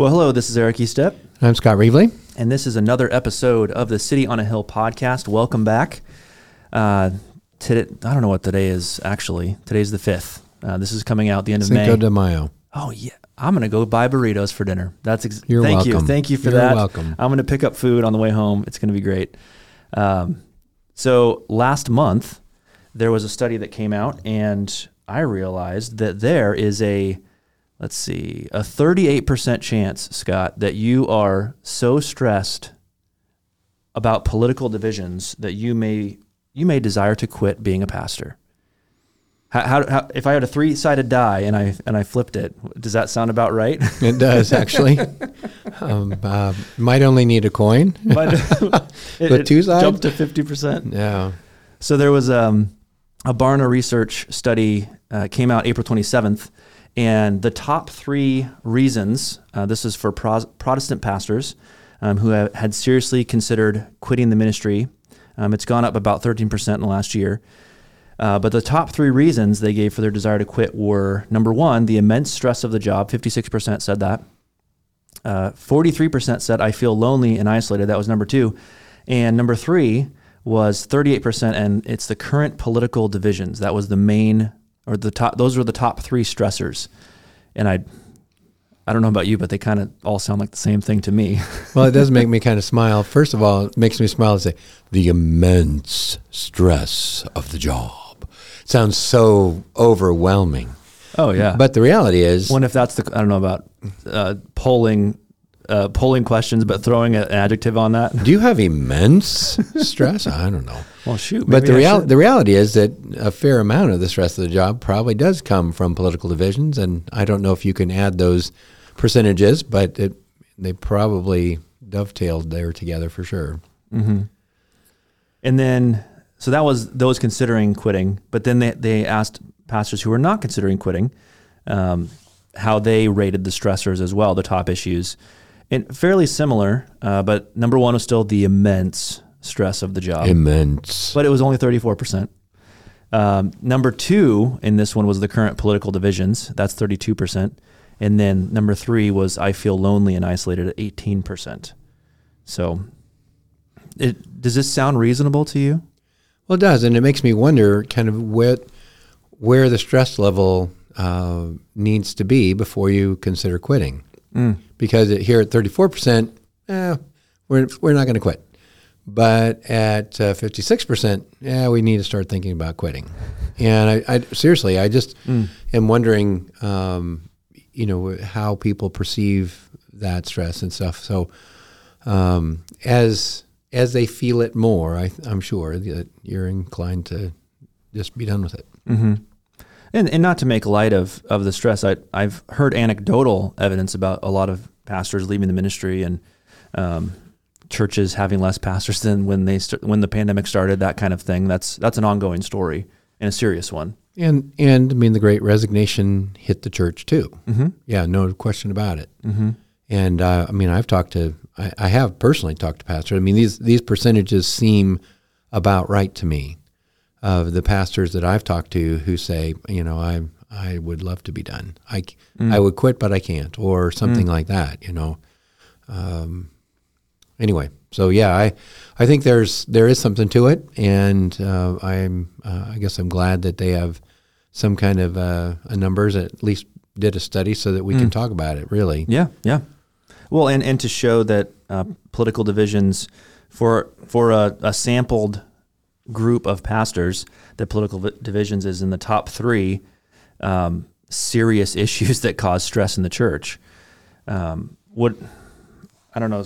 Well, hello, this is Eric Estep, I'm Scott Reevely. and this is another episode of the City on a Hill podcast. Welcome back. Uh, today, I don't know what today is actually. Today's the 5th. Uh, this is coming out the end of Cinco May. de Mayo. oh, yeah. I'm going to go buy burritos for dinner. That's ex- You're Thank you. welcome. Thank you for You're that. welcome. I'm going to pick up food on the way home. It's going to be great. Um, so, last month, there was a study that came out, and I realized that there is a let's see, a 38% chance, Scott, that you are so stressed about political divisions that you may you may desire to quit being a pastor. How, how, how if I had a three-sided die and I and I flipped it, does that sound about right? It does, actually. um, uh, might only need a coin. But it, But two sides? jumped to 50%. Yeah. So there was um, a Barna research study uh, came out April 27th, and the top three reasons uh, this is for pros- Protestant pastors um, who have, had seriously considered quitting the ministry. Um, it's gone up about 13% in the last year. Uh, but the top three reasons they gave for their desire to quit were number one, the immense stress of the job. 56% said that. Uh, 43% said, I feel lonely and isolated. That was number two. And number three was 38%, and it's the current political divisions. That was the main, or the top, those were the top three stressors. And I, I don't know about you, but they kind of all sound like the same thing to me. Well, it does make me kind of smile. First of all, it makes me smile to say the immense stress of the job. sounds so overwhelming. oh, yeah. But the reality is, One, if that's the, I don't know about uh, polling, uh, polling questions, but throwing an adjective on that. do you have immense stress? I don't know. Well, shoot. But the real the reality is that a fair amount of the stress of the job probably does come from political divisions, and I don't know if you can add those percentages, but it, they probably dovetailed there together for sure. Mm-hmm. And then, so that was those considering quitting. But then they, they asked pastors who were not considering quitting um, how they rated the stressors as well, the top issues. And fairly similar, uh, but number one was still the immense stress of the job, Immense. but it was only 34%. Um, number two in this one was the current political divisions. That's 32%. And then number three was I feel lonely and isolated at 18%. So, it, does this sound reasonable to you? Well, it does, and it makes me wonder kind of where where the stress level uh, needs to be before you consider quitting. Because it, here at thirty four percent, eh, we're we're not going to quit. But at fifty six percent, yeah, we need to start thinking about quitting. And I, I seriously, I just am wondering, um, you know, how people perceive that stress and stuff. So um, as as they feel it more, I, I'm sure that you're inclined to just be done with it. Mm-hmm. And, and not to make light of, of the stress, I, I've heard anecdotal evidence about a lot of pastors leaving the ministry and um, churches having less pastors than when they st- when the pandemic started. That kind of thing. That's that's an ongoing story and a serious one. And and I mean the Great Resignation hit the church too. Mm-hmm. Yeah, no question about it. Mm-hmm. And uh, I mean I've talked to I, I have personally talked to pastors. I mean these these percentages seem about right to me. Of the pastors that I've talked to who say, you know, I I would love to be done. I I would quit, but I can't, or something like that. You know. Um, anyway, so yeah, I I think there's there is something to it, and uh, I'm uh, I guess I'm glad that they have some kind of uh, a numbers at least did a study so that we can talk about it. Really, Yeah, yeah. Well, and, and to show that uh, political divisions for for a, a sampled group of pastors, that political vi- divisions is in the top three um, serious issues that cause stress in the church. Um, what I don't know.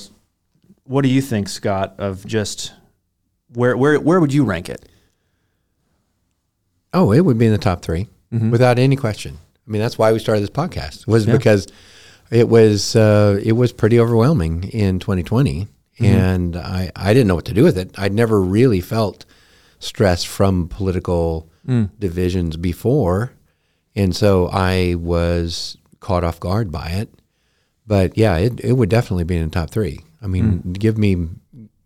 What do you think, Scott? Of just where where where would you rank it? Oh, it would be in the top 3 without any question. I mean, that's why we started this podcast was Yeah. because It was uh, it was pretty overwhelming in 2020, and I I didn't know what to do with it. I'd never really felt stress from political mm. divisions before, and so I was caught off guard by it. But yeah, it it would definitely be in the top three. I mean, mm. give me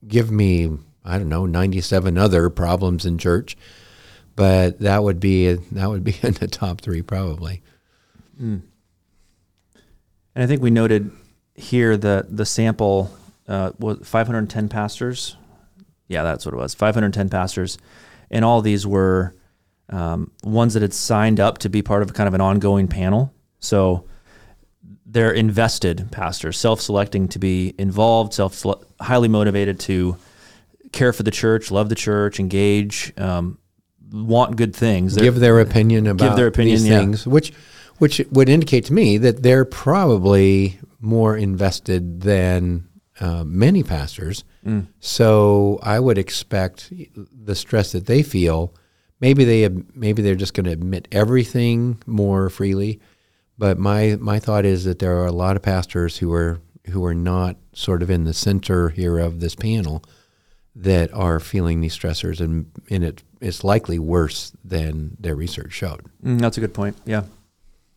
give me I don't know 97 other problems in church, but that would be that would be in the top three probably. Mm. And I think we noted here that the sample uh, was 510 pastors. Yeah, that's what it was 510 pastors. And all these were um, ones that had signed up to be part of kind of an ongoing panel. So they're invested pastors, self selecting to be involved, self highly motivated to care for the church, love the church, engage, um, want good things. They're- give their opinion about give their opinion, these yeah. things, which which would indicate to me that they're probably more invested than uh, many pastors. Mm. So I would expect the stress that they feel. Maybe they maybe they're just going to admit everything more freely. But my my thought is that there are a lot of pastors who are who are not sort of in the center here of this panel that are feeling these stressors, and and it it's likely worse than their research showed. Mm, that's a good point. Yeah,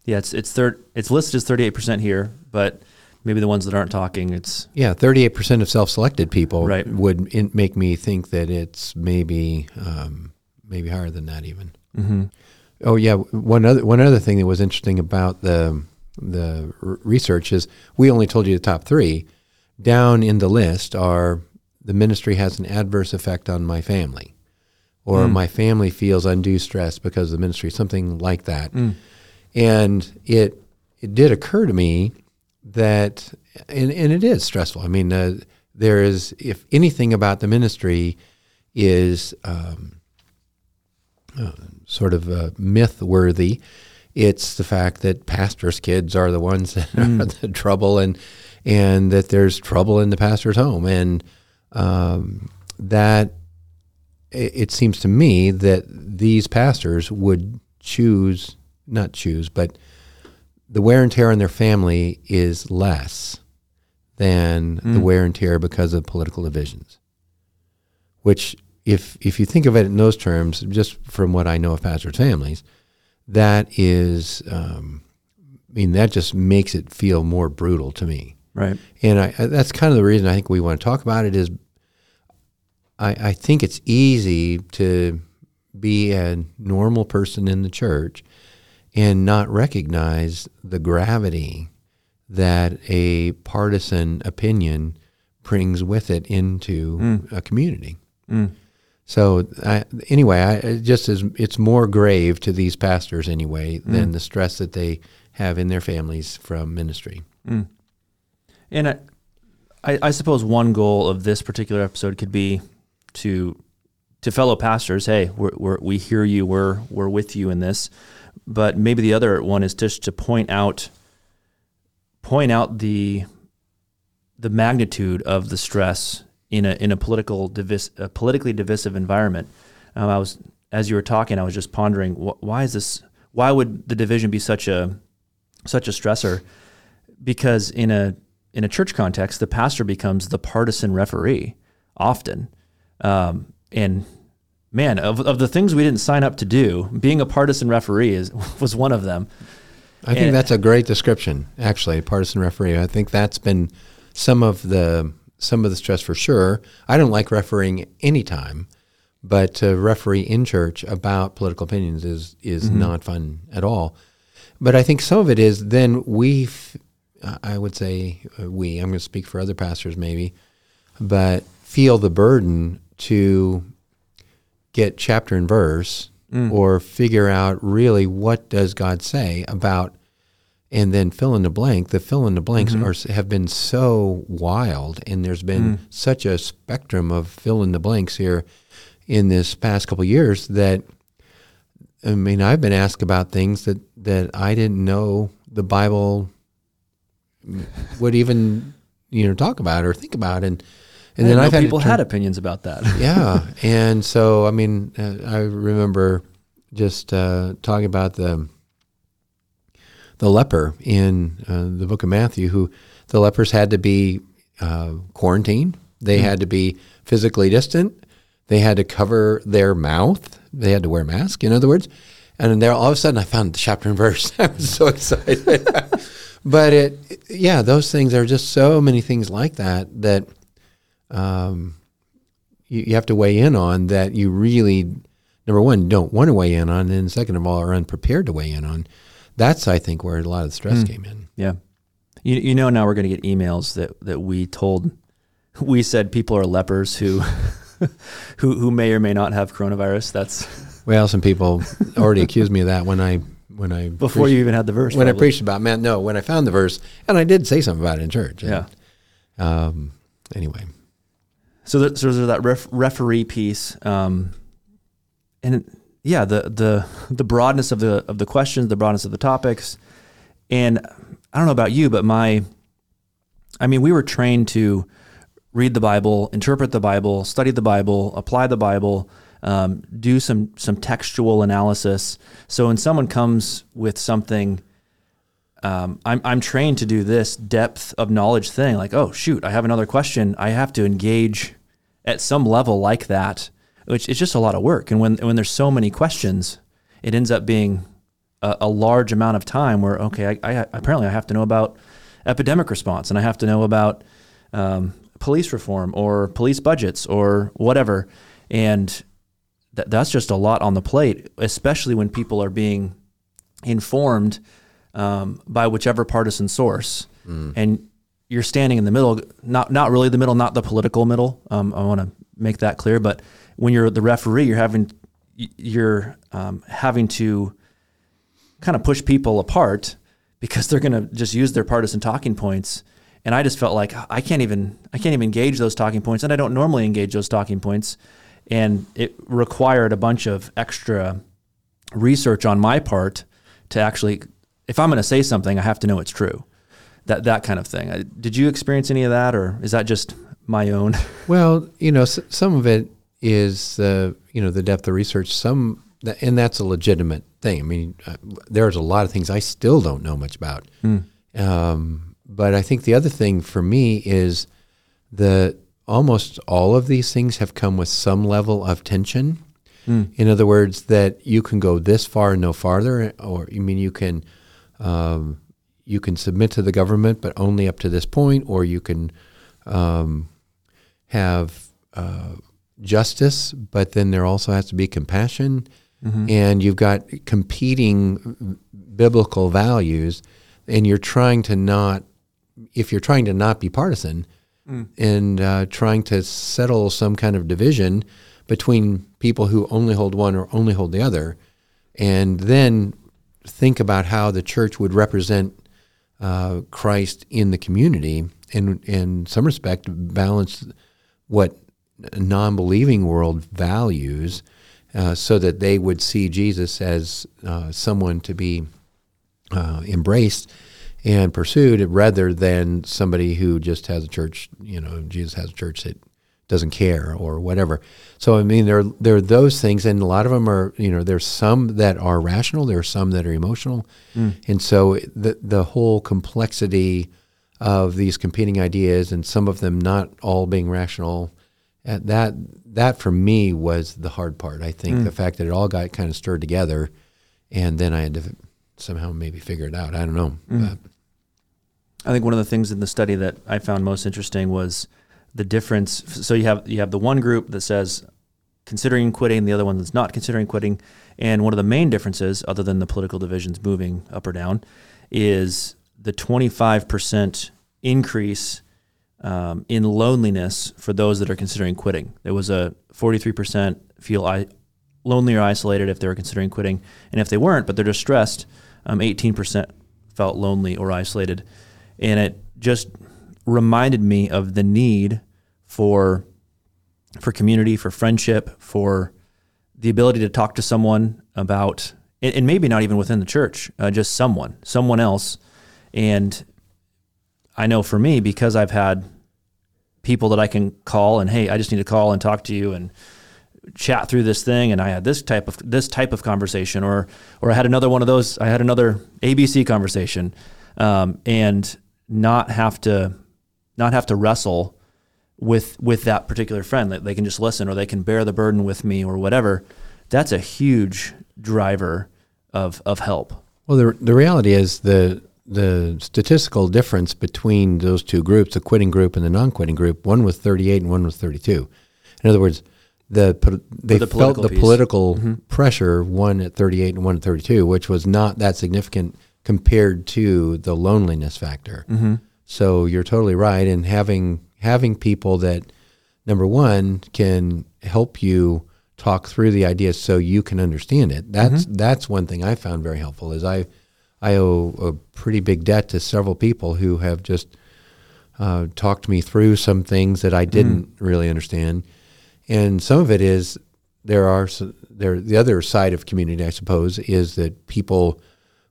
yeah. It's it's third. It's listed as thirty eight percent here, but maybe the ones that aren't talking, it's Yeah, thirty-eight percent of self-selected people Right. would in, make me think that it's maybe um, maybe higher than that even. mm-hmm. Oh yeah, one other one other thing that was interesting about the the r- research is we only told you the top three. Down in the list are the ministry has an adverse effect on my family, or Mm. my family feels undue stress because of the ministry, something like that. Mm. And it it did occur to me that, and, and it is stressful. I mean, uh, there is if anything about the ministry is um, uh, sort of uh, myth worthy, it's the fact that pastors' kids are the ones that are the trouble, and and that there's trouble in the pastor's home, and um, that it, it seems to me that these pastors would choose not choose, but the wear and tear on their family is less than the Mm. wear and tear because of political divisions. Which, if if you think of it in those terms, just from what I know of pastors' families, that is, um, I mean, that just makes it feel more brutal to me. right. And I, I- that's kind of the reason I think we want to talk about it is I, I think it's easy to be a normal person in the church and not recognize the gravity that a partisan opinion brings with it into a community. Mm. So I, anyway, I, it just as it's more grave to these pastors anyway than the stress that they have in their families from ministry. Mm. And I, I, I suppose one goal of this particular episode could be to to fellow pastors, hey, we're, we're, we hear you, we're we're with you in this. But maybe the other one is just to point out point out the the magnitude of the stress in a in a political divis, a politically divisive environment. Um, I was as you were talking, I was just pondering wh- why is this? Why would the division be such a such a stressor? Because in a in a church context, the pastor becomes the partisan referee often, um, and man, of, of the things we didn't sign up to do, being a partisan referee is was one of them. I think that's a great description, actually, partisan referee. I think that's been some of the some of the stress for sure. I don't like refereeing any time, but to referee in church about political opinions is is not fun at all. But I think some of it is then we, I would say uh, we. I'm going to speak for other pastors maybe, but feel the burden to get chapter and verse mm. or figure out really what does God say about and then fill in the blank. The fill in the blanks mm-hmm. are have been so wild, and there's been mm. such a spectrum of fill in the blanks here in this past couple of years that I mean I've been asked about things that that I didn't know the Bible would even you know talk about or think about, and and then I've had people had opinions about that. yeah, and so I mean, uh, I remember just uh, talking about the the leper in uh, the book of Matthew, who the lepers had to be uh, quarantined. They mm-hmm. had to be physically distant. They had to cover their mouth. They had to wear a mask, in other words. And then there, all of a sudden, I found the chapter and verse. I was so excited. but it, yeah, those things are just so many things like that that um, you, you have to weigh in on that you really, number one, don't want to weigh in on, and second of all, are unprepared to weigh in on. That's, I think, where a lot of the stress mm. came in. Yeah. You, you know, now we're going to get emails that, that we told, we said people are lepers who, who, who may or may not have coronavirus. That's, well, some people already accused me of that when I when I before you even had the verse. When probably. I preached about man, no, when I found the verse, and I did say something about it in church. And, yeah. Um. Anyway. So, so there's that ref, referee piece, um, and yeah, the the the broadness of the of the questions, the broadness of the topics, and I don't know about you, but my, I mean, we were trained to read the Bible, interpret the Bible, study the Bible, apply the Bible, um, do some some textual analysis. So when someone comes with something, um, I'm I'm trained to do this depth of knowledge thing. Like, oh shoot, I have another question. I have to engage at some level like that, which is just a lot of work. And when when there's so many questions, it ends up being a, a large amount of time. Where okay, I, I, apparently I have to know about epidemic response, and I have to know about um, police reform or police budgets or whatever, and that, that's just a lot on the plate, especially when people are being informed um, by whichever partisan source. Mm. And you're standing in the middle, not not really the middle, not the political middle. Um, I want to make that clear. But when you're the referee, you're having you're um, having to kind of push people apart because they're going to just use their partisan talking points. And I just felt like I can't even I can't even engage those talking points, and I don't normally engage those talking points and it required a bunch of extra research on my part to actually if i'm going to say something i have to know it's true that that kind of thing did you experience any of that or is that just my own well you know some of it is uh, you know the depth of research some and that's a legitimate thing i mean uh, there's a lot of things i still don't know much about mm. um, but i think the other thing for me is the almost all of these things have come with some level of tension. Mm. In other words, that you can go this far and no farther, or I mean, you can um, you can submit to the government, but only up to this point, or you can um, have uh, justice, but then there also has to be compassion, mm-hmm. and you've got competing biblical values, and you're trying to not, if you're trying to not be partisan, mm. and uh, trying to settle some kind of division between people who only hold one or only hold the other, and then think about how the church would represent uh, Christ in the community, and in some respect balance what non-believing world values, uh, so that they would see Jesus as uh, someone to be uh, embraced and pursued rather than somebody who just has a church, you know, Jesus has a church that doesn't care or whatever. So I mean there there are those things and a lot of them are, you know, there's some that are rational, there are some that are emotional. Mm. And so the the whole complexity of these competing ideas and some of them not all being rational uh, that that for me was the hard part. I think mm. the fact that it all got kind of stirred together and then I had to somehow maybe figure it out. I don't know. Mm. I think one of the things in the study that I found most interesting was the difference. So you have you have the one group that says considering quitting, the other one that's not considering quitting, and one of the main differences, other than the political divisions moving up or down, is the 25% increase um, in loneliness for those that are considering quitting. There was a 43% feel I- lonely or isolated if they were considering quitting, and if they weren't, but they're distressed, um, 18% felt lonely or isolated and it just reminded me of the need for for community, for friendship, for the ability to talk to someone about, and maybe not even within the church, uh, just someone, someone else. And I know for me, because I've had people that I can call and, hey, I just need to call and talk to you and chat through this thing, and I had this type of this type of conversation, or or I had another one of those. I had another ABC conversation, um, and not have to not have to wrestle with with that particular friend. They can just listen, or they can bear the burden with me, or whatever. That's a huge driver of of help. Well, the the reality is the the statistical difference between those two groups, the quitting group and the non-quitting group, one was 38 and one was 32. In other words, the they the felt the piece. political mm-hmm. pressure one at 38 and one at 32, which was not that significant compared to the loneliness factor. Mm-hmm. So you're totally right, and having having people that number one can help you talk through the ideas so you can understand it. That's mm-hmm. that's one thing I found very helpful. Is I I owe a pretty big debt to several people who have just uh, talked me through some things that I didn't mm. really understand, and some of it is there are there the other side of community, I suppose, is that people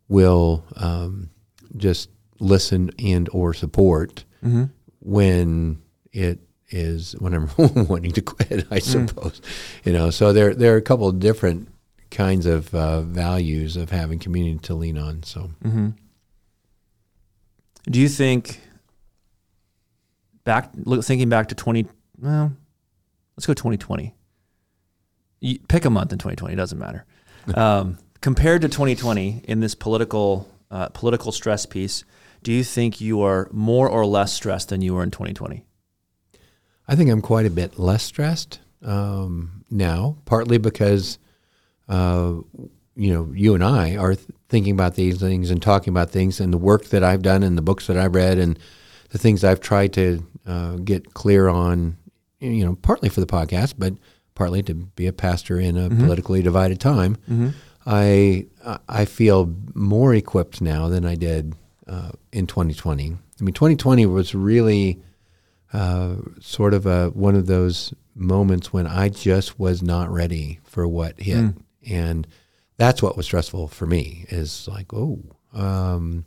will um, just listen and or support mm-hmm. when it is when I'm wanting to quit, I mm. suppose. Mm. You know, so there there are a couple of different kinds of uh, values of having community to lean on. So, mm-hmm. do you think back look, thinking back to twenty? Well, let's go twenty twenty. Pick a month in twenty twenty. Doesn't matter. Um, compared to twenty twenty in this political uh, political stress piece, do you think you are more or less stressed than you were in twenty twenty? I think I'm quite a bit less stressed um, now, partly because uh, you know, you and I are th- thinking about these things and talking about things, and the work that I've done, and the books that I've read, and the things I've tried to uh, get clear on. You know, partly for the podcast, but partly to be a pastor in a mm-hmm. politically divided time. Mm-hmm. I I feel more equipped now than I did uh, in 2020. I mean, 2020 was really uh, sort of a one of those moments when I just was not ready for what hit. Mm and that's what was stressful for me is like oh um,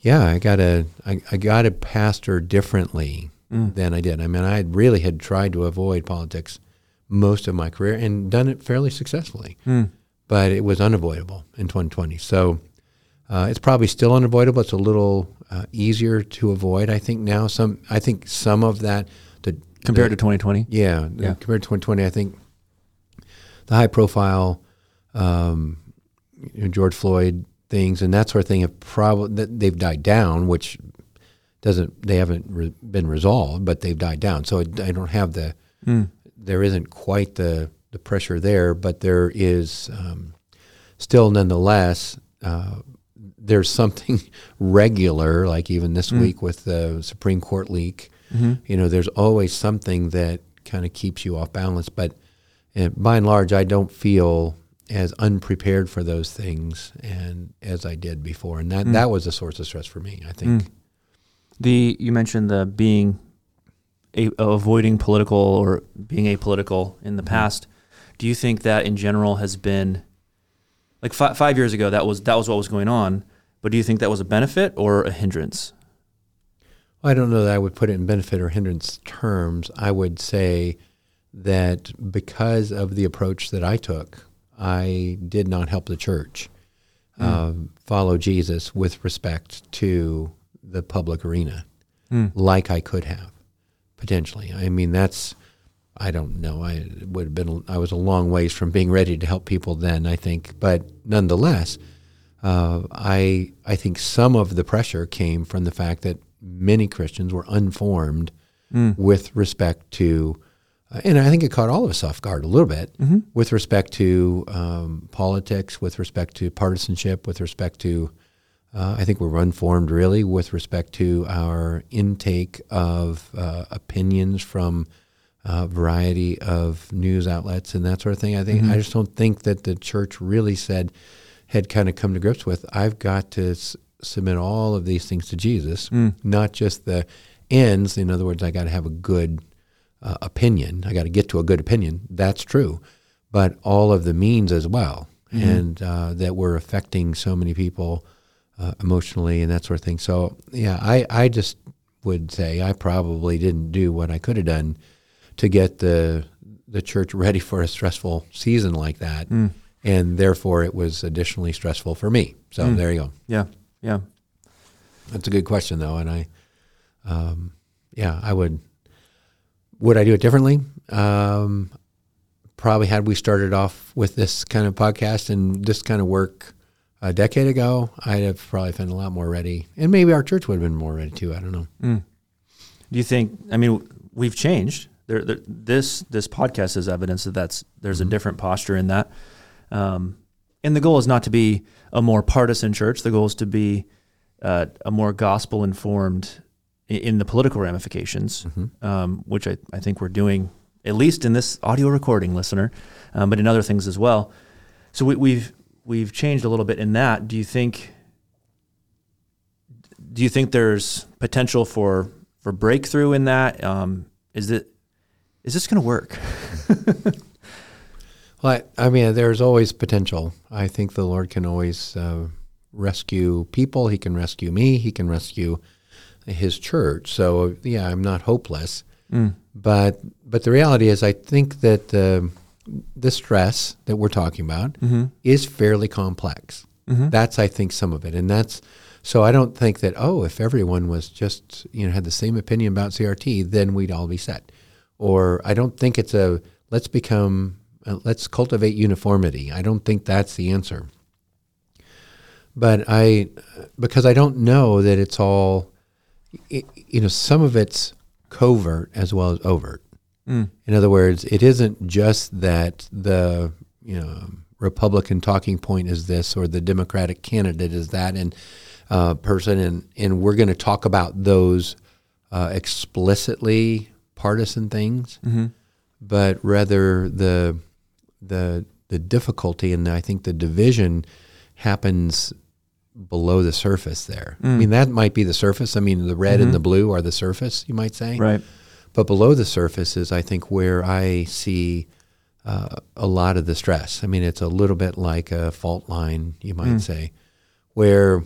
yeah i gotta I, I, gotta pastor differently mm. than i did i mean i really had tried to avoid politics most of my career and done it fairly successfully mm. but it was unavoidable in 2020 so uh, it's probably still unavoidable it's a little uh, easier to avoid i think now some i think some of that the, compared the, to 2020 yeah, yeah compared to 2020 i think the high profile um, you know, George Floyd things and that sort of thing have probably they've died down, which doesn't they haven't re- been resolved, but they've died down. So it, I don't have the mm. there isn't quite the the pressure there, but there is um, still nonetheless. Uh, there's something regular, like even this mm. week with the Supreme Court leak. Mm-hmm. You know, there's always something that kind of keeps you off balance. But and by and large, I don't feel as unprepared for those things and as I did before, and that mm. that was a source of stress for me. I think. Mm. The you mentioned the being a, avoiding political or being apolitical in the mm. past. Do you think that in general has been like fi- five years ago that was that was what was going on? But do you think that was a benefit or a hindrance? I don't know that I would put it in benefit or hindrance terms. I would say that because of the approach that I took, I did not help the church mm. uh, follow Jesus with respect to the public arena mm. like I could have potentially. I mean, that's, I don't know. I would have been, I was a long ways from being ready to help people then, I think. But nonetheless, uh, I, I think some of the pressure came from the fact that many Christians were unformed mm. with respect to uh, and I think it caught all of us off guard a little bit mm-hmm. with respect to um, politics, with respect to partisanship, with respect to, uh, I think we're unformed really with respect to our intake of uh, opinions from a variety of news outlets and that sort of thing. I think mm-hmm. I just don't think that the church really said had kind of come to grips with. I've got to s- submit all of these things to Jesus, mm. not just the ends. In other words, I got to have a good uh, opinion. I got to get to a good opinion. That's true, but all of the means as well, mm-hmm. and uh, that we're affecting so many people uh, emotionally and that sort of thing. So yeah, I I just would say I probably didn't do what I could have done to get the the church ready for a stressful season like that, and therefore it was additionally stressful for me. So there you go. Yeah. Yeah. That's a good question, though, and I, um, yeah, I would. Would I do it differently? Um, probably had we started off with this kind of podcast and this kind of work a decade ago, I'd have probably been a lot more ready, and maybe our church would have been more ready too. I don't know. Do you think? I mean, we've changed. There, there, this this podcast is evidence that that's there's a different posture in that. Um, and the goal is not to be a more partisan church. The goal is to be uh, a more gospel informed in, in the political ramifications, um, which I, I think we're doing at least in this audio recording, listener, um, but in other things as well. So we, we've we've changed a little bit in that. Do you think? Do you think there's potential for for breakthrough in that? Um, is it is this going to work? Well, I, I mean, there's always potential. I think the Lord can always uh, rescue people. He can rescue me. He can rescue His church. So yeah, I'm not hopeless. Mm. But but the reality is, I think that the the stress that we're talking about mm-hmm. is fairly complex. Mm-hmm. That's I think some of it, and that's so I don't think that oh, if everyone was just you know had the same opinion about CRT, then we'd all be set. Or I don't think it's a let's become uh, let's cultivate uniformity. I don't think that's the answer. But I because I don't know that it's all it, you know some of it's covert as well as overt. In other words, it isn't just that the you know Republican talking point is this or the Democratic candidate is that and uh, person, and and we're going to talk about those uh, explicitly partisan things, but rather the the the difficulty and I think the division happens below the surface there. I mean that might be the surface. I mean the red and the blue are the surface, you might say. Right. But below the surface is, I think, where I see uh, a lot of the stress. I mean, it's a little bit like a fault line, you might say, where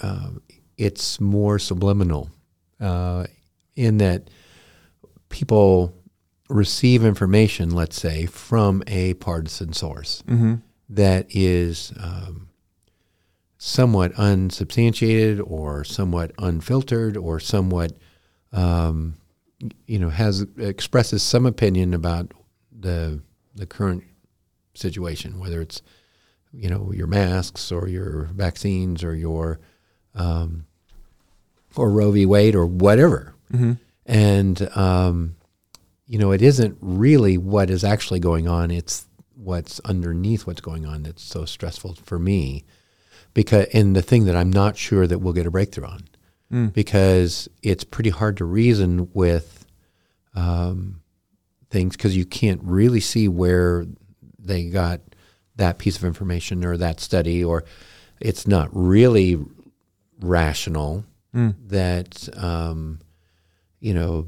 uh, it's more subliminal uh, in that people receive information, let's say, from a partisan source that is um, somewhat unsubstantiated or somewhat unfiltered or somewhat um, you know has expresses some opinion about the the current situation, whether it's you know your masks or your vaccines or your um, or Roe v. Wade or whatever, and um, you know it isn't really what is actually going on; it's what's underneath what's going on that's so stressful for me. Because and the thing that I'm not sure that we'll get a breakthrough on. Because it's pretty hard to reason with um, things because you can't really see where they got that piece of information or that study, or it's not really rational that um, you know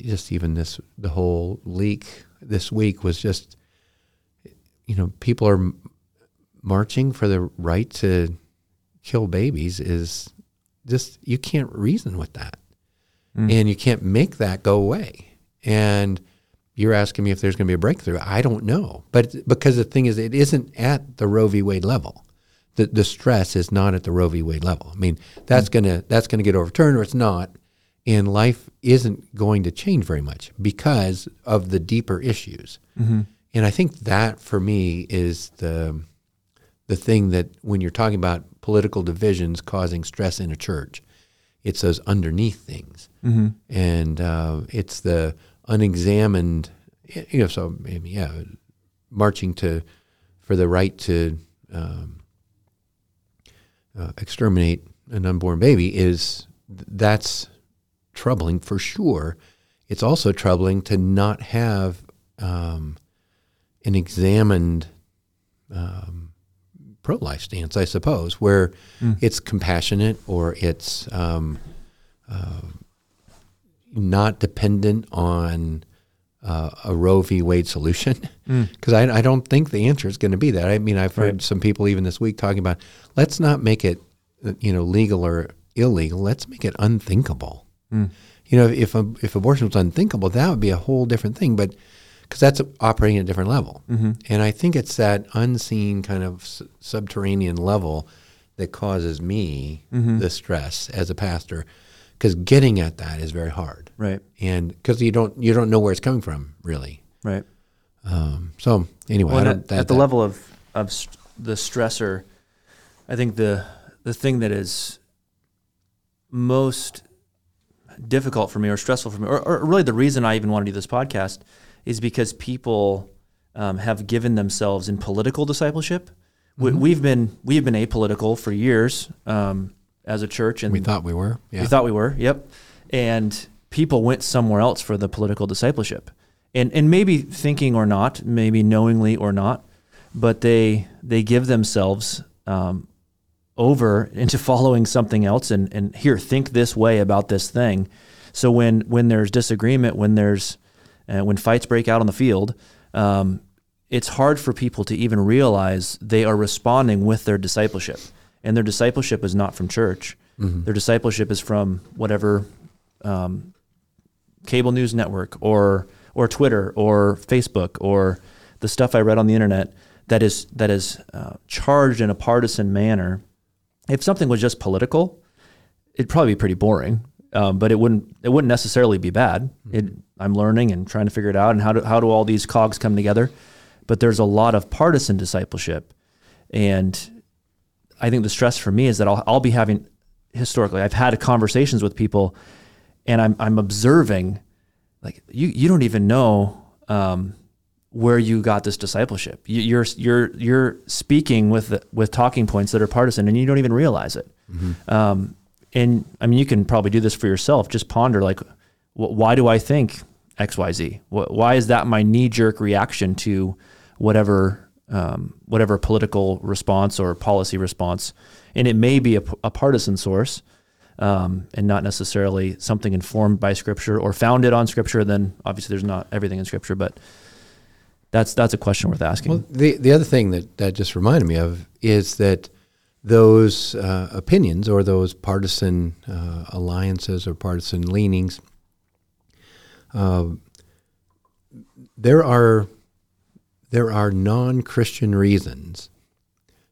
just even this the whole leak this week was just you know people are marching for the right to kill babies is just you can't reason with that. Mm. And you can't make that go away. And you're asking me if there's going to be a breakthrough. I don't know. But because the thing is it isn't at the roe v. Wade level. The, the stress is not at the roe v. Wade level. I mean that's mm. going to that's going to get overturned or it's not and life isn't going to change very much because of the deeper issues. And i think that for me is the the thing that when you're talking about political divisions causing stress in a church, it's those underneath things, and uh, it's the unexamined. You know, so maybe yeah, marching to for the right to um, uh, exterminate an unborn baby is that's troubling for sure. It's also troubling to not have um, an examined um, pro-life stance, I suppose, where it's compassionate or it's um, uh, not dependent on uh, a Roe v. Wade solution. Because I, I don't think the answer is going to be that. I mean, I've heard Right. some people even this week talking about let's not make it, uh, you know, legal or illegal. Let's make it unthinkable. You know, if if, if abortion was unthinkable, that would be a whole different thing. But because that's operating at a different level. And I think it's that unseen kind of s- subterranean level that causes me the stress as a pastor, because getting at that is very hard, Right. and because you don't you don't know where it's coming from really. Right. Um, so anyway, Well, I don't, at, that, at the that- level of of st- the stressor, I think the the thing that is most difficult for me or stressful for me, or, or really the reason I even want to do this podcast, is because people um, have given themselves in political discipleship. We, we've been we've been apolitical for years um, as a church, and we thought we were. Yeah. we thought we were. Yep. And people went somewhere else for the political discipleship, and and maybe thinking or not, maybe knowingly or not, but they they give themselves um, over into following something else, and and here think this way about this thing. So when when there's disagreement, when there's uh, when fights break out on the field. Um, it's hard for people to even realize they are responding with their discipleship. And their discipleship is not from church. Their discipleship is from whatever um, cable news network or or Twitter or Facebook or the stuff I read on the internet that is that is uh, charged in a partisan manner. If something was just political, it'd probably be pretty boring. Um, but it wouldn't it wouldn't necessarily be bad. It, I'm learning and trying to figure it out and how do how do all these cogs come together. But there's a lot of partisan discipleship, and I think the stress for me is that I'll I'll be having historically I've had conversations with people, and I'm I'm observing, like you you don't even know um, where you got this discipleship. You, you're you're you're speaking with with talking points that are partisan, and you don't even realize it. Um, and I mean, you can probably do this for yourself. Just ponder, like, wh- why do I think X, Y, Z? Wh- Why is that my knee jerk reaction to whatever um, whatever political response or policy response? And it may be a, p- a partisan source, um, and not necessarily something informed by Scripture or founded on Scripture. Then obviously, there's not everything in Scripture, but that's that's a question worth asking. Well, the the other thing that that just reminded me of is that those uh, opinions or those partisan uh, alliances or partisan leanings, uh, there are there are non Christian reasons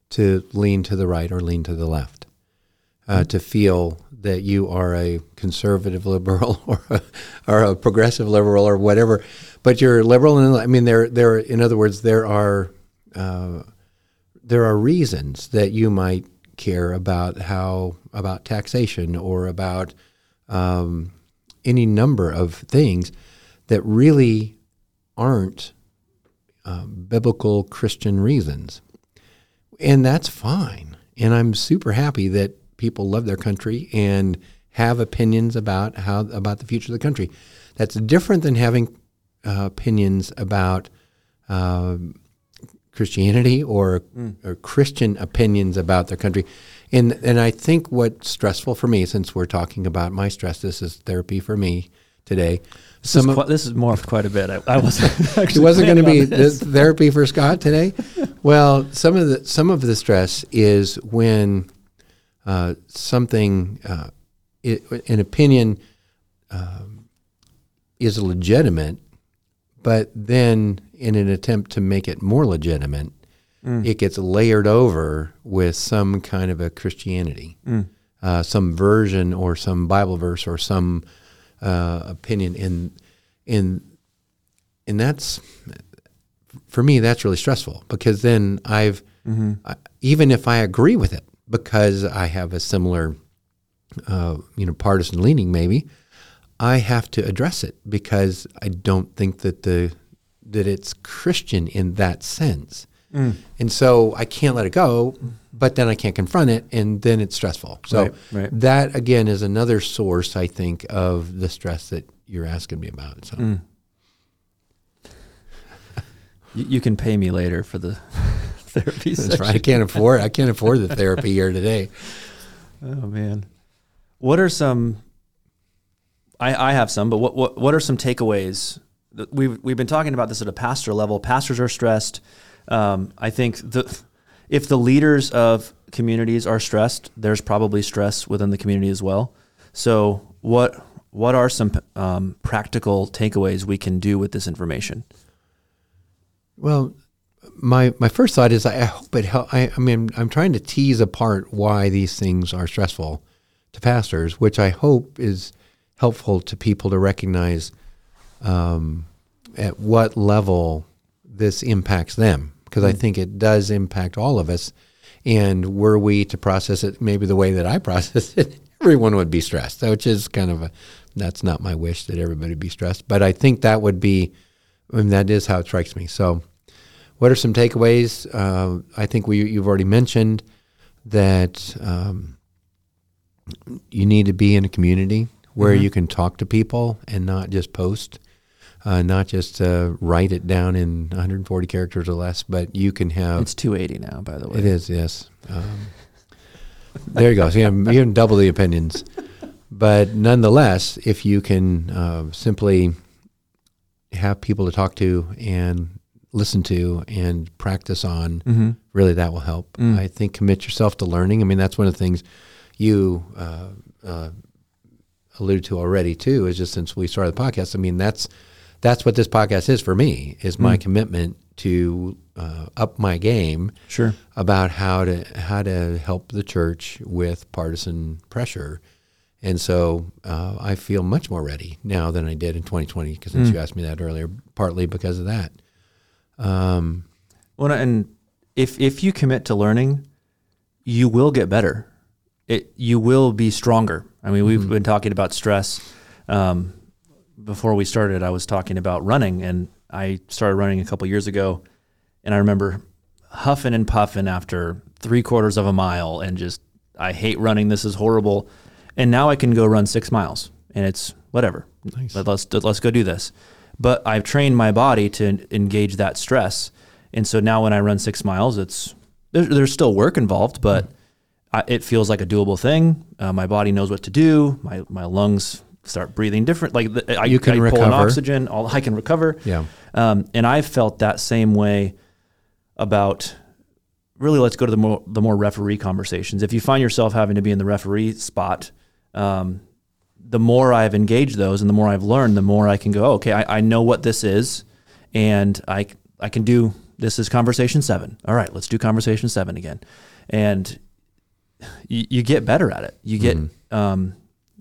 to lean to the right or lean to the left, uh, to feel that you are a conservative liberal or a, or a progressive liberal or whatever, but you're liberal. And I mean, there, there. In other words, there are uh, there are reasons that you might care about how about taxation or about um, any number of things that really aren't uh, biblical Christian reasons, and that's fine. And I'm super happy that people love their country and have opinions about how about the future of the country. That's different than having uh, opinions about um Christianity or, or Christian opinions about their country. And and I think what's stressful for me, since we're talking about my stress, this is therapy for me today. this, is Some of, qui- this is morphed quite a bit. I, I wasn't it actually wasn't going to be this. the therapy for Scott today. well, some of the some of the stress is when uh, something uh, i an opinion um, is legitimate, but then in an attempt to make it more legitimate, it gets layered over with some kind of a Christianity, uh, some version or some Bible verse or some uh, opinion in in and that's for me that's really stressful because then I've I, even if I agree with it because I have a similar uh, you know partisan leaning maybe I have to address it because I don't think that the that it's Christian in that sense. And so I can't let it go, but then I can't confront it, and then it's stressful. So Right, right. that again is another source, I think, of the stress that you're asking me about. So Mm. You, you can pay me later for the therapy that's session. right. I can't afford I can't afford the therapy here today. Oh man, what are some? I I have some, but what what what are some takeaways? We've we've been talking about this at a pastor level. Pastors are stressed. Um, I think the if the leaders of communities are stressed, there's probably stress within the community as well. So what what are some um, practical takeaways we can do with this information? Well, my my first thought is I hope it help. I, I mean, I'm trying to tease apart why these things are stressful to pastors, which I hope is helpful to people to recognize um, at what level this impacts them, because I think it does impact all of us. And were we to process it maybe the way that I process it, everyone would be stressed, which is kind of a that's not my wish that everybody be stressed, but I think that would be, I mean, that is how it strikes me. So, what are some takeaways? Uh, I think we you've already mentioned that um, you need to be in a community where Mhm. you can talk to people and not just post, uh, not just uh, write it down in 140 characters or less, but you can have. It's 280 now, by the way. It is, yes. Um, there you go. So you have, you have double the opinions. But nonetheless, if you can uh, simply have people to talk to and listen to and practice on, Mm-hmm. really that will help. Mm. I think commit yourself to learning. I mean, that's one of the things you uh, uh, alluded to already too. Is just since we started the podcast. I mean, that's that's what this podcast is for me. Is my Mm. commitment to uh, up my game Sure. about how to how to help the church with partisan pressure. And so uh, I feel much more ready now than I did in 2020 because since Mm. you asked me that earlier, partly because of that. Um, Well, and if if you commit to learning, you will get better. It you will be stronger. I mean, we've Mhm. been talking about stress. Um, before we started, I was talking about running, and I started running a couple years ago, and I remember huffing and puffing after three quarters of a mile, and just I hate running. This is horrible. And now I can go run six miles, and it's whatever. nice. Let, let's let's go do this. But I've trained my body to engage that stress, and so now when I run six miles, it's there, there's still work involved, but I, it feels like a doable thing. Uh, my body knows what to do. My my lungs start breathing different. Like the, I, You can I pull in oxygen. All I can recover. Yeah. Um, and I've felt that same way about really let's go to the more the more referee conversations. If you find yourself having to be in the referee spot, um, the more I've engaged those and the more I've learned, the more I can go, okay, I, I know what this is and I, I can do, this is conversation seven. All right, let's do conversation seven again. And you, you get better at it. You get, Mhm. um,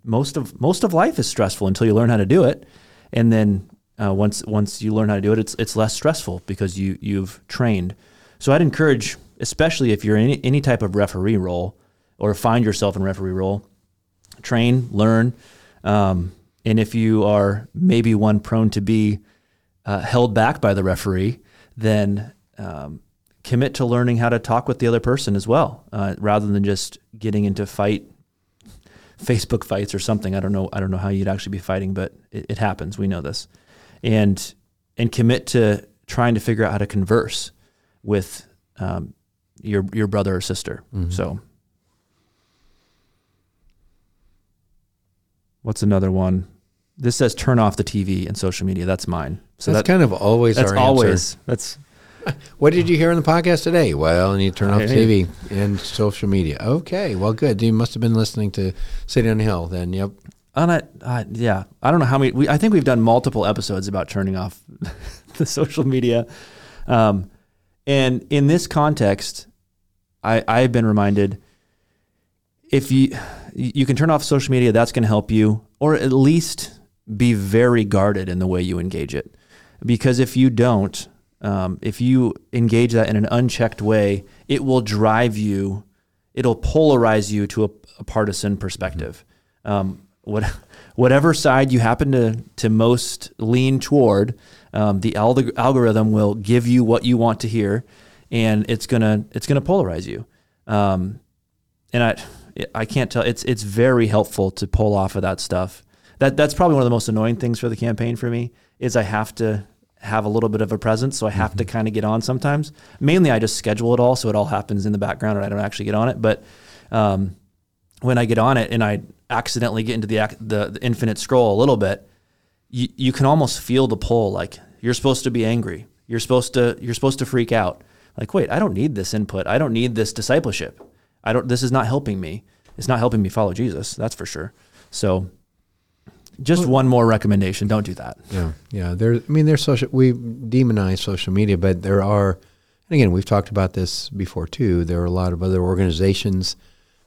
most of, most of life is stressful until you learn how to do it. And then, uh, once, once you learn how to do it, it's, it's less stressful because you, you've trained. So I'd encourage, especially if you're in any, any type of referee role or find yourself in referee role, train, learn. Um, and if you are maybe one prone to be uh, held back by the referee, then um, commit to learning how to talk with the other person as well, uh, rather than just getting into fight, Facebook fights or something. I don't know. I don't know how you'd actually be fighting, but it, it happens. We know this, and and commit to trying to figure out how to converse with um, your your brother or sister. Mhm. So, what's another one? This says turn off the TV and social media. That's mine. So that's that, kind of always that's our answer. always that's What did you hear on the podcast today? Well, and you turn off Hey. TV and social media. Okay, well, good. You must have been listening to City on the Hill then. Yep. on it. Uh, yeah, I don't know how many. We, I think we've done multiple episodes about turning off the social media, um, and in this context, I I've been reminded if you you can turn off social media, that's going to help you, or at least be very guarded in the way you engage it, because if you don't, um, if you engage that in an unchecked way, it will drive you. It'll polarize you to a, a partisan perspective. Um, what, whatever side you happen to, to most lean toward, um, the alg- algorithm will give you what you want to hear, and it's gonna it's gonna polarize you. Um, and I I can't tell. It's it's very helpful to pull off of that stuff. That that's probably one of the most annoying things for the campaign for me is I have to have a little bit of a presence, so I have to kind of get on sometimes. Mainly, I just schedule it all, so it all happens in the background, and I don't actually get on it. But um, when I get on it and I accidentally get into the, the, the infinite scroll a little bit, you, you can almost feel the pull. Like you're supposed to be angry. You're supposed to you're supposed to freak out. Like wait, I don't need this input. I don't need this discipleship. I don't. This is not helping me. It's not helping me follow Jesus. That's for sure. So Just one more recommendation: don't do that. Yeah, yeah. There, I mean, there's social. We demonize social media, but there are, and again, we've talked about this before too. There are a lot of other organizations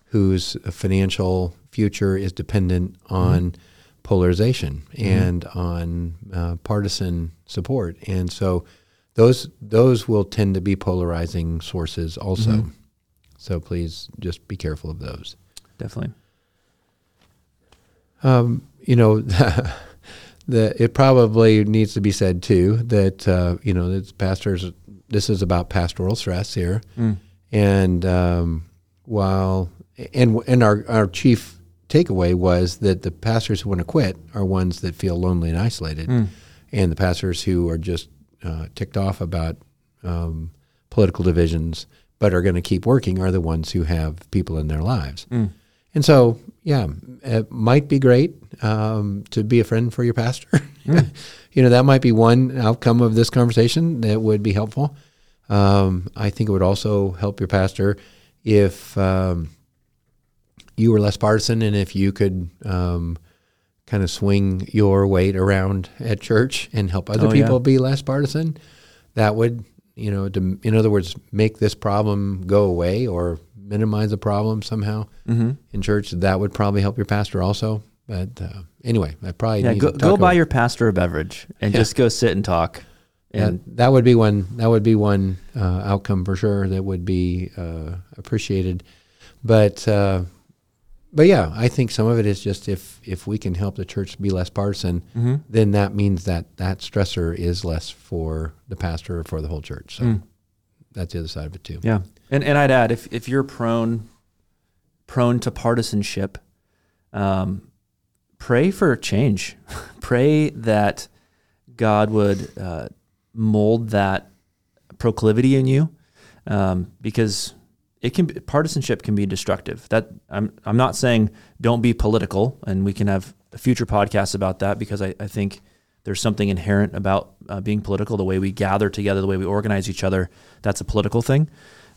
whose financial future is dependent on mm-hmm. polarization and on uh, partisan support, and so those those will tend to be polarizing sources also. Mm-hmm. So please just be careful of those. Definitely. Um, you know, the, it probably needs to be said too that uh, you know that pastors. This is about pastoral stress here, mm. and um, while and and our our chief takeaway was that the pastors who want to quit are ones that feel lonely and isolated, mm. and the pastors who are just uh, ticked off about um, political divisions but are going to keep working are the ones who have people in their lives. Mm. And so, yeah, it might be great um, to be a friend for your pastor. Mm. you know, that might be one outcome of this conversation that would be helpful. Um, I think it would also help your pastor if um, you were less partisan and if you could um, kind of swing your weight around at church and help other oh, people yeah. be less partisan. That would, you know, to, in other words, make this problem go away or minimize the problem somehow mm-hmm. in church. That would probably help your pastor also. But uh, anyway, I probably yeah, go, go buy your pastor a beverage and yeah. just go sit and talk. And that, that would be one. That would be one uh, outcome for sure. That would be uh, appreciated. But uh, but yeah, I think some of it is just if if we can help the church be less partisan, mm-hmm. then that means that that stressor is less for the pastor or for the whole church. So mm. that's the other side of it too. Yeah, and and I'd add if if you're prone prone to partisanship, um, pray for change. pray that God would uh, mold that proclivity in you, um, because it can be, partisanship can be destructive. That I'm I'm not saying don't be political, and we can have a future podcast about that because I, I think there's something inherent about uh, being political. The way we gather together, the way we organize each other, that's a political thing.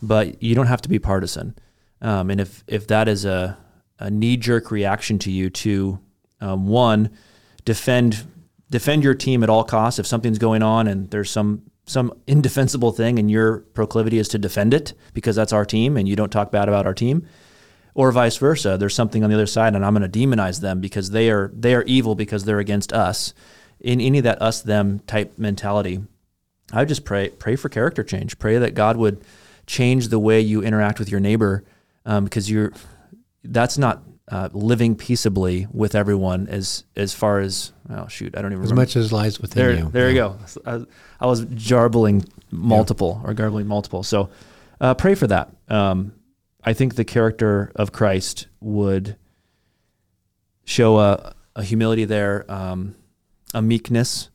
But you don't have to be partisan. Um, and if if that is a a knee jerk reaction to you to um, one defend defend your team at all costs if something's going on and there's some some indefensible thing and your proclivity is to defend it because that's our team and you don't talk bad about our team. Or vice versa there's something on the other side and I'm going to demonize them because they are they are evil because they're against us. In any of that us them type mentality I just pray pray for character change. Pray that God would change the way you interact with your neighbor um, because you're that's not uh, living peaceably with everyone as as far as oh shoot I don't even remember. as remember. much as lies within there, you. There yeah. you go. I, I, was jarbling multiple yeah. or garbling multiple. So uh, pray for that. Um, I think the character of Christ would show a, a humility there, um, a meekness,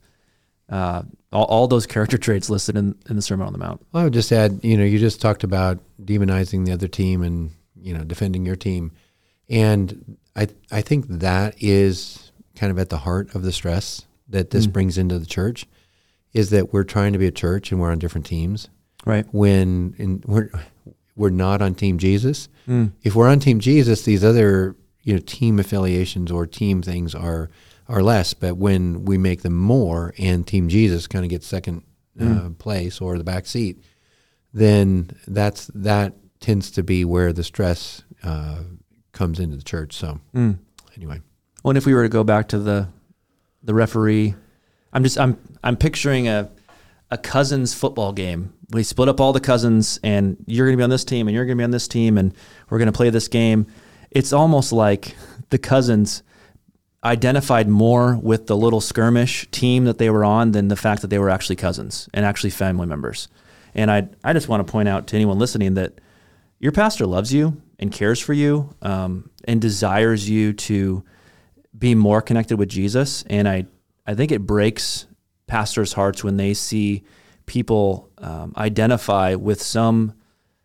uh, all, all, those character traits listed in, in the Sermon on the Mount. Well, I would just add, you know, you just talked about demonizing the other team and you know defending your team. And I I think that is kind of at the heart of the stress that this mm. brings into the church is that we're trying to be a church and we're on different teams. Right. When in, we're we're not on team Jesus. Mm. If we're on team Jesus, these other you know team affiliations or team things are are less. But when we make them more, and Team Jesus kind of gets second uh, mm. place or the back seat, then that's that tends to be where the stress uh, comes into the church. So mm. anyway, well, and if we were to go back to the the referee, I'm just I'm I'm picturing a a cousins football game. We split up all the cousins, and you're going to be on this team, and you're going to be on this team, and we're going to play this game. It's almost like the cousins identified more with the little skirmish team that they were on than the fact that they were actually cousins and actually family members. And I I just want to point out to anyone listening that your pastor loves you and cares for you um, and desires you to be more connected with Jesus. And I, I think it breaks pastors' hearts when they see people um, identify with some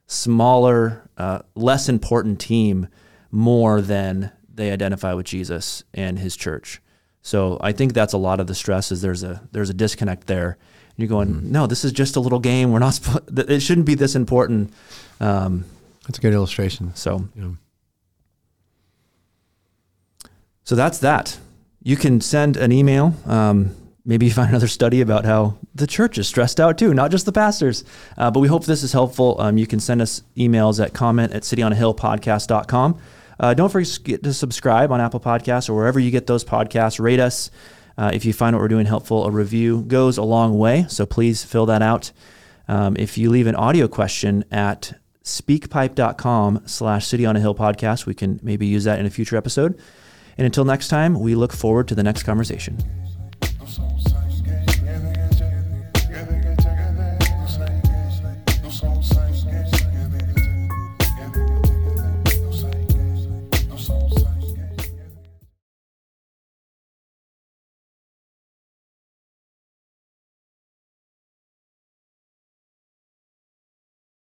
smaller, uh, less important team more than they identify with Jesus and his church. So I think that's a lot of the stress is there's a there's a disconnect there. And you're going, mm-hmm. no, this is just a little game. We're not. it shouldn't be this important. Um, that's a good illustration. So, yeah. so that's that. you can send an email. Um, maybe you find another study about how the church is stressed out too, not just the pastors. Uh, but we hope this is helpful. Um, you can send us emails at comment at cityonahillpodcast.com. Uh, don't forget to subscribe on Apple Podcasts or wherever you get those podcasts. Rate us. Uh, if you find what we're doing helpful, a review goes a long way. So please fill that out. Um, if you leave an audio question at speakpipe.com slash city on a hill podcast, we can maybe use that in a future episode. And until next time, we look forward to the next conversation.